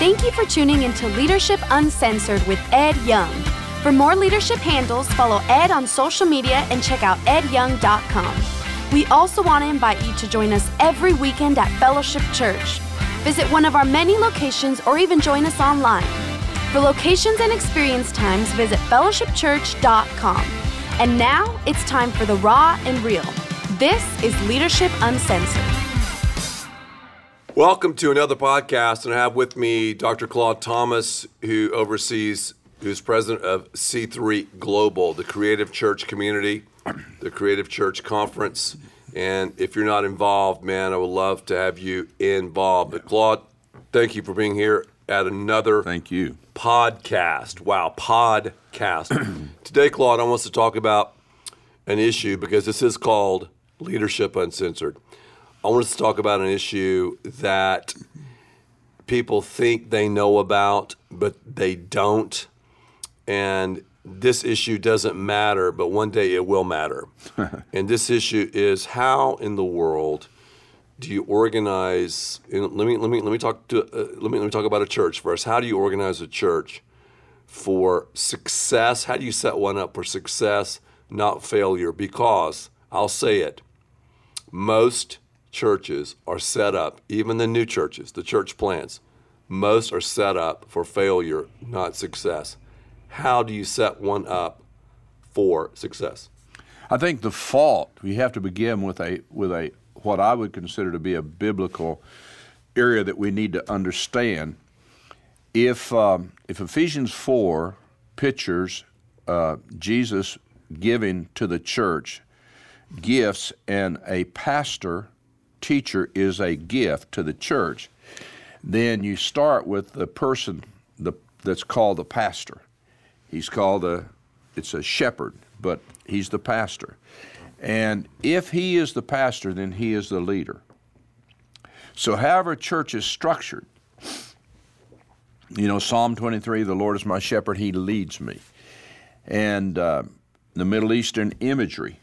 Thank you for tuning into Leadership Uncensored with Ed Young. For more leadership handles, follow Ed on social media and check out edyoung.com. We also want to invite you to join us every weekend at Fellowship Church. Visit one of our many locations or even join us online. For locations and experience times, visit fellowshipchurch.com. And now it's time for the raw and real. This is Leadership Uncensored. Welcome to another podcast, and I have with me Dr. Claude Thomas, who oversees, who's president of C3 Global, the creative church community, the creative church conference. And if you're not involved, man, I would love to have you involved. But Claude, thank you for being here at another Thank you. podcast. Wow, podcast. Today, Claude, I want us to talk about an issue because this is called Leadership Uncensored. I want us to talk about an issue that people think they know about, but they don't. And this issue doesn't matter, but one day it will matter. and this issue is how in the world do you organize? Let me let me let me talk to uh, let me let me talk about a church first. How do you organize a church for success? How do you set one up for success, not failure? Because I'll say it, most churches are set up, even the new churches, the church plants, most are set up for failure, not success. How do you set one up for success? I think the fault we have to begin with a with a what I would consider to be a biblical area that we need to understand. If um, if Ephesians four pictures uh, Jesus giving to the church gifts, and a pastor teacher is a gift to the church, then you start with the person the, that's called the pastor. He's called a, it's a shepherd, but he's the pastor. And if he is the pastor, then he is the leader. So, however, church is structured, you know, Psalm 23, the Lord is my shepherd, he leads me. And uh, the Middle Eastern imagery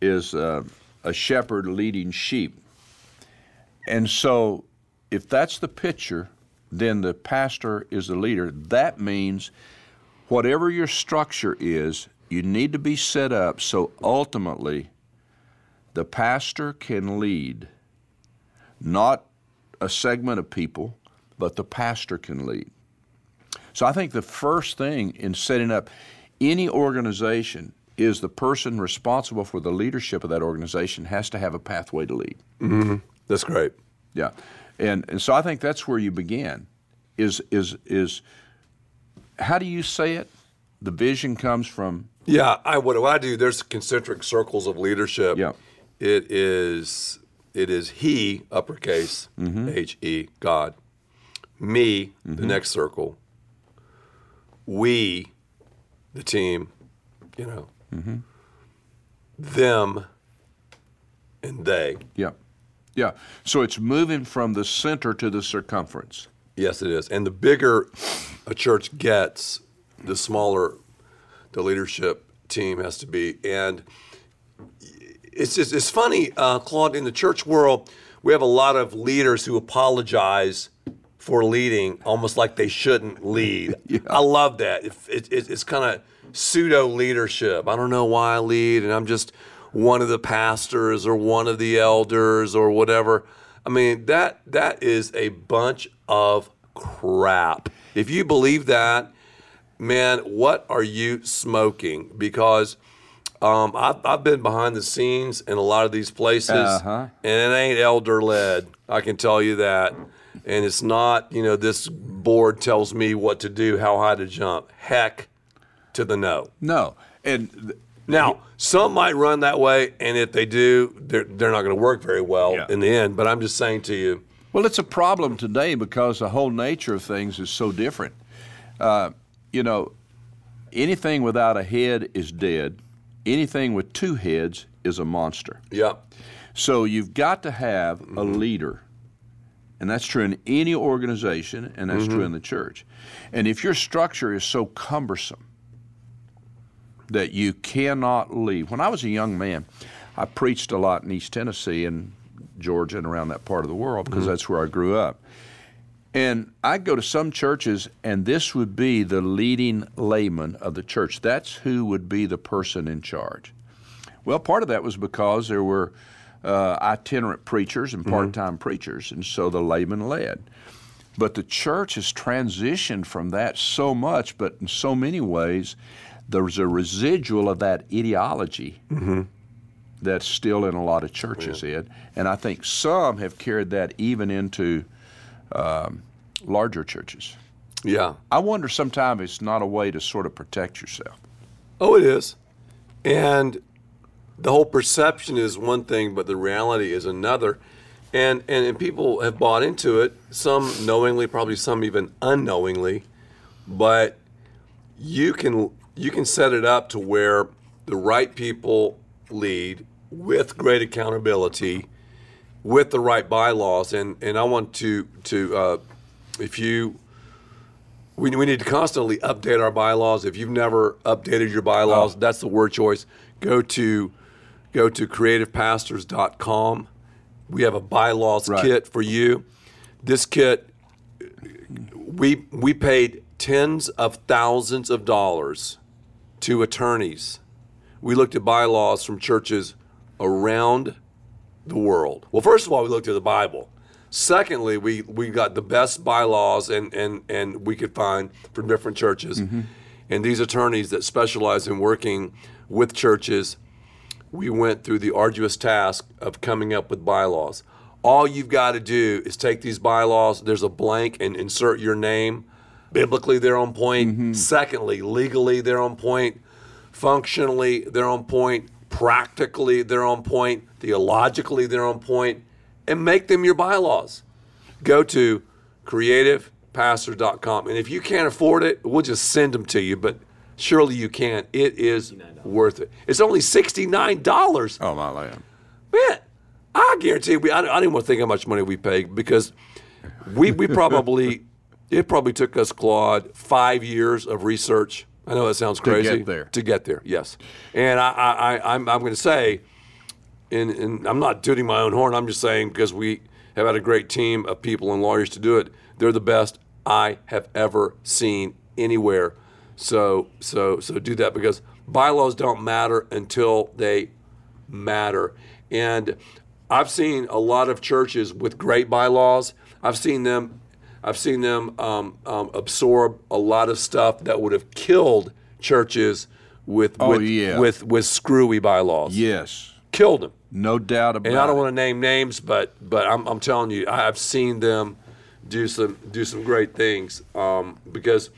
is uh, a shepherd leading sheep. And so, if that's the picture, then the pastor is the leader. That means whatever your structure is, you need to be set up so ultimately the pastor can lead, not a segment of people, but the pastor can lead. So I think the first thing in setting up any organization is the person responsible for the leadership of that organization has to have a pathway to lead. Mm-hmm. That's great. Yeah, and and so I think that's where you begin. Is is is how do you say it? The vision comes from Yeah, I what, do I do. There's concentric circles of leadership. Yeah. it is it is He uppercase H E God, me the next circle, we, the team, you know, Mm-hmm. them, and they. yeah, yeah. So it's moving from the center to the circumference. Yes, it is. And the bigger a church gets, the smaller the leadership team has to be. And it's just it's funny, uh, Claude. In the church world, we have a lot of leaders who apologize for leading, almost like they shouldn't lead. I love that. It, it- it's kind of pseudo leadership. I don't know why I lead, and I'm just one of the pastors or one of the elders or whatever. I mean that that is a bunch of crap. If you believe that, man, what are you smoking? Because um, I've, I've been behind the scenes in a lot of these places, Uh-huh. and it ain't elder led. I can tell you that. And it's not, you know, this board tells me what to do, how high to jump. Heck to the no. No, and Now, some might run that way, and if they do, they're, they're not going to work very well Yeah. in the end. But I'm just saying to you, well, it's a problem today because the whole nature of things is so different. Uh, you know, anything without a head is dead. Anything with two heads is a monster. yeah, So you've got to have a Mm-hmm. leader. And that's true in any organization, and that's Mm-hmm. true in the church. And if your structure is so cumbersome that you cannot leave. When I was a young man, I preached a lot in East Tennessee and Georgia and around that part of the world because that's where I grew up. And I'd go to some churches, and this would be the leading layman of the church. That's who would be the person in charge. Well, part of that was because there were uh, itinerant preachers and part time preachers, and so the layman led. But the church has transitioned from that so much, but in so many ways, there's a residual of that ideology that's still in a lot of churches, Ed. And I think some have carried that even into um, larger churches. Yeah. I wonder sometimes it's not a way to sort of protect yourself. Oh, it is. And the whole perception is one thing, but the reality is another. And, and and people have bought into it, some knowingly, probably some even unknowingly. But you can you can set it up to where the right people lead with great accountability, with the right bylaws. And and I want to to uh, if you we, we need to constantly update our bylaws. If you've never updated your bylaws, Oh. that's the word choice. Go to go to creativepastors.com. We have a bylaws Right. kit for you. This kit we we paid tens of thousands of dollars to attorneys. We looked at bylaws from churches around the world. Well, first of all, we looked at the Bible. Secondly, we, we got the best bylaws and, and, and we could find from different churches. Mm-hmm. And these attorneys that specialize in working with churches, we went through the arduous task of coming up with bylaws. All you've got to do is take these bylaws, there's a blank, and insert your name. Biblically, they're on point. Mm-hmm. Secondly, legally, they're on point. Functionally, they're on point. Practically, they're on point. Theologically, they're on point. And make them your bylaws. Go to creativepastor.com. And if you can't afford it, we'll just send them to you. But surely you can. It is worth it. It's only $69. Oh, my land. Man, I guarantee we. I, don't- I don't even want to think how much money we paid because we we probably it probably took us Claude five years of research. I know that sounds crazy get there. To get there, yes. And I, I, I I'm I'm going to say, and, and I'm not tooting my own horn. I'm just saying because we have had a great team of people and lawyers to do it. They're the best I have ever seen anywhere. So so so do that because bylaws don't matter until they matter. And I've seen a lot of churches with great bylaws. I've seen them. I've seen them um, um, absorb a lot of stuff that would have killed churches with Oh, with, yeah. with with screwy bylaws. Yes, Killed them. no doubt about it. And I don't it. want to name names, but but I'm, I'm telling you, I- I've seen them do some do some great things um, because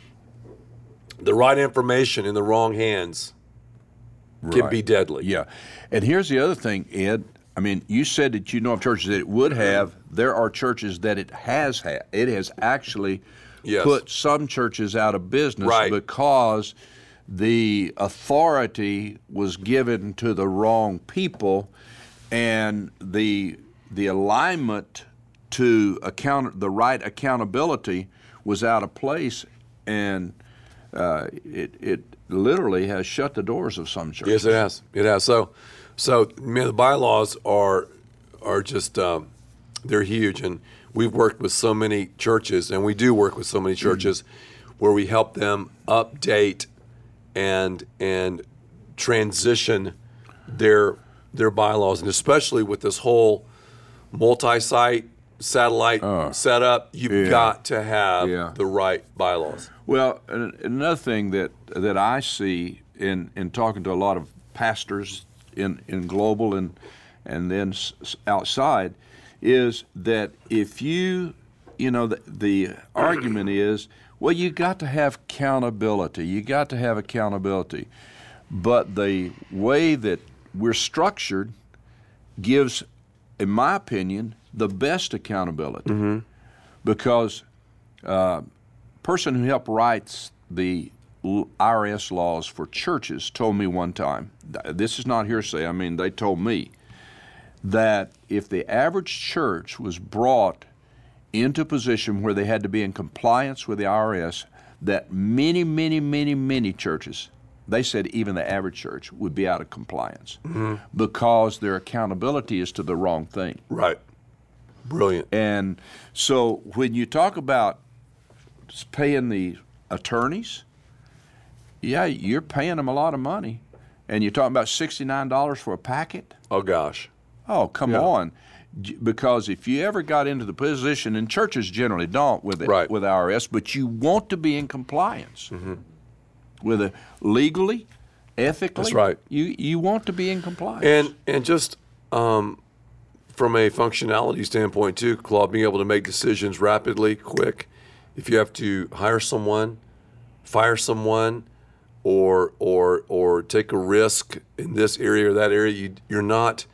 the right information in the wrong hands can be deadly. Yeah. And here's the other thing, Ed. I mean, you said that you know of churches that it would have. There are churches that it has had. It has actually Yes. put some churches out of business Right. because the authority was given to the wrong people and the the alignment to account the right accountability was out of place and uh, it, it literally has shut the doors of some churches. Yes, it has. It has. So, so man, the bylaws are are just um, they're huge, and we've worked with so many churches, and we do work with so many churches where we help them update and and transition their their bylaws, and especially with this whole multi-site satellite setup, you've yeah. got to have Yeah. the right bylaws. Well, another thing that that I see in in talking to a lot of pastors in in global and and then s- outside is that if you you know the, the argument is well you got to have accountability. You got to have accountability. But the way that we're structured gives in my opinion the best accountability. Mm-hmm. Because uh, person who helped write the IRS laws for churches told me one time, this is not hearsay, I mean, they told me that if the average church was brought into a position where they had to be in compliance with the IRS, that many, many, many, many churches, they said even the average church would be out of compliance mm-hmm. because their accountability is to the wrong thing. Right. Brilliant. And so when you talk about paying the attorneys, yeah, you're paying them a lot of money. And you're talking about $69 for a packet? Oh, gosh. Oh, come Yeah. on. Because if you ever got into the position, and churches generally don't with it, Right. Mm-hmm. with IRS, but you want to be in compliance with it legally, ethically. That's right. You you want to be in compliance. And and just um, from a functionality standpoint too, Claude, being able to make decisions rapidly, quick. If you have to hire someone, fire someone, or or or take a risk in this area or that area, you, you're not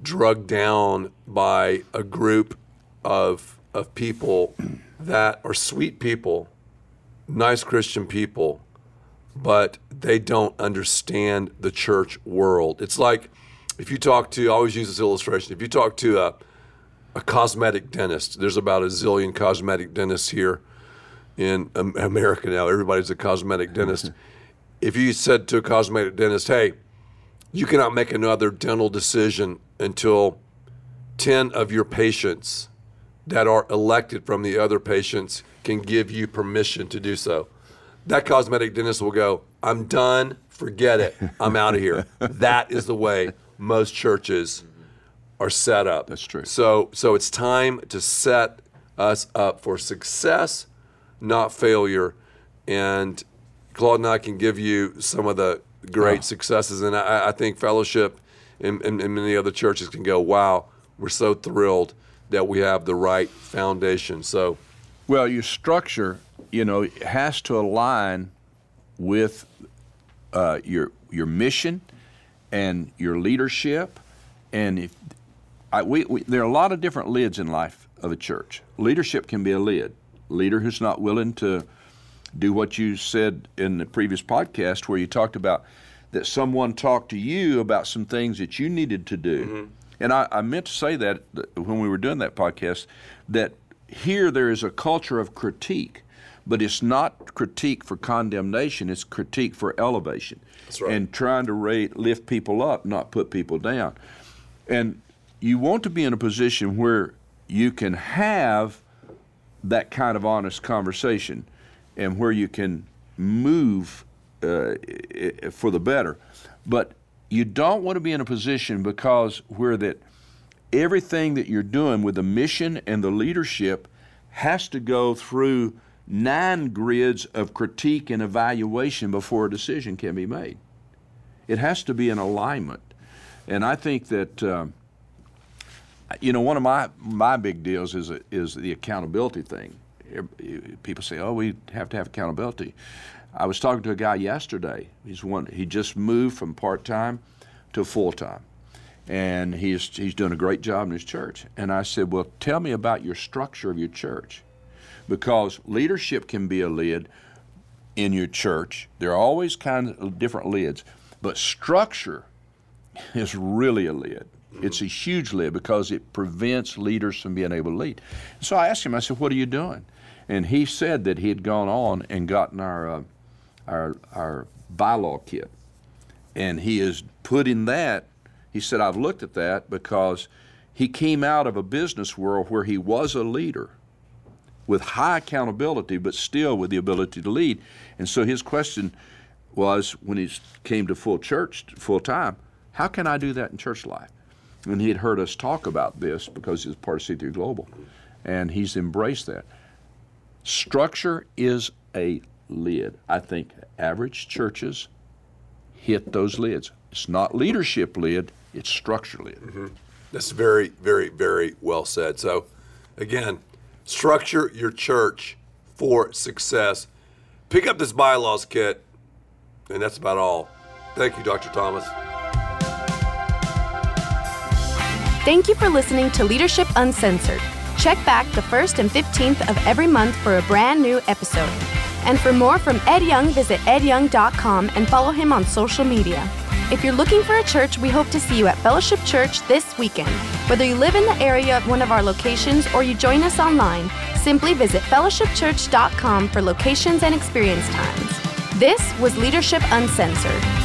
drugged down by a group of of people that are sweet people, nice Christian people, but they don't understand the church world. It's like if you talk to, I always use this illustration. If you talk to a, a cosmetic dentist, there's about a zillion cosmetic dentists here in America now. Everybody's a cosmetic dentist. if you said to a cosmetic dentist, hey, you cannot make another dental decision until 10 of your patients that are elected from the other patients can give you permission to do so. That cosmetic dentist will go, I'm done, forget it, I'm out of here. that is the way most churches are set up. That's true. So so it's time to set us up for success, not failure. And Claude and I can give you some of the great successes. And I, I think fellowship and, and, and many other churches can go, wow, we're so thrilled that we have the right foundation. So Well, your structure, you know, has to align with uh, your your mission and your leadership. And if I, we, we, there are a lot of different lids in life of a church. Leadership can be a lid. Leader who's not willing to do what you said in the previous podcast, where you talked about that someone talked to you about some things that you needed to do. Mm-hmm. And I, I meant to say that when we were doing that podcast, that here there is a culture of critique, but it's not critique for condemnation, it's critique for elevation. That's right. And trying to rate, lift people up, not put people down. And you want to be in a position where you can have that kind of honest conversation and where you can move uh, for the better. But you don't want to be in a position because where that everything that you're doing with the mission and the leadership has to go through nine grids of critique and evaluation before a decision can be made. It has to be in alignment. And I think that, um, you know, one of my, my big deals is, is the accountability thing. People say, oh, we have to have accountability. I was talking to a guy yesterday. He's one, he just moved from part time to full time. And he's, he's doing a great job in his church. And I said, well, tell me about your structure of your church. Because leadership can be a lid in your church. There are always kinds of different lids. But structure is really a lid. It's a huge lid because it prevents leaders from being able to lead. So I asked him, I said, What are you doing? And he said that he had gone on and gotten our, uh, our, our bylaw kit. And he is putting that, he said, I've looked at that because he came out of a business world where he was a leader with high accountability, but still with the ability to lead. And so his question was when he came to full church, full time, how can I do that in church life? And he had heard us talk about this because he was part of C3 Global, and he's embraced that. Structure is a lid. I think average churches hit those lids. It's not leadership lid, it's structure lid. Mm-hmm. That's very, very, very well said. So, again, structure your church for success. Pick up this bylaws kit, and that's about all. Thank you, Dr. Thomas. Thank you for listening to Leadership Uncensored. Check back the 1st and 15th of every month for a brand new episode. And for more from Ed Young, visit edyoung.com and follow him on social media. If you're looking for a church, we hope to see you at Fellowship Church this weekend. Whether you live in the area of one of our locations or you join us online, simply visit fellowshipchurch.com for locations and experience times. This was Leadership Uncensored.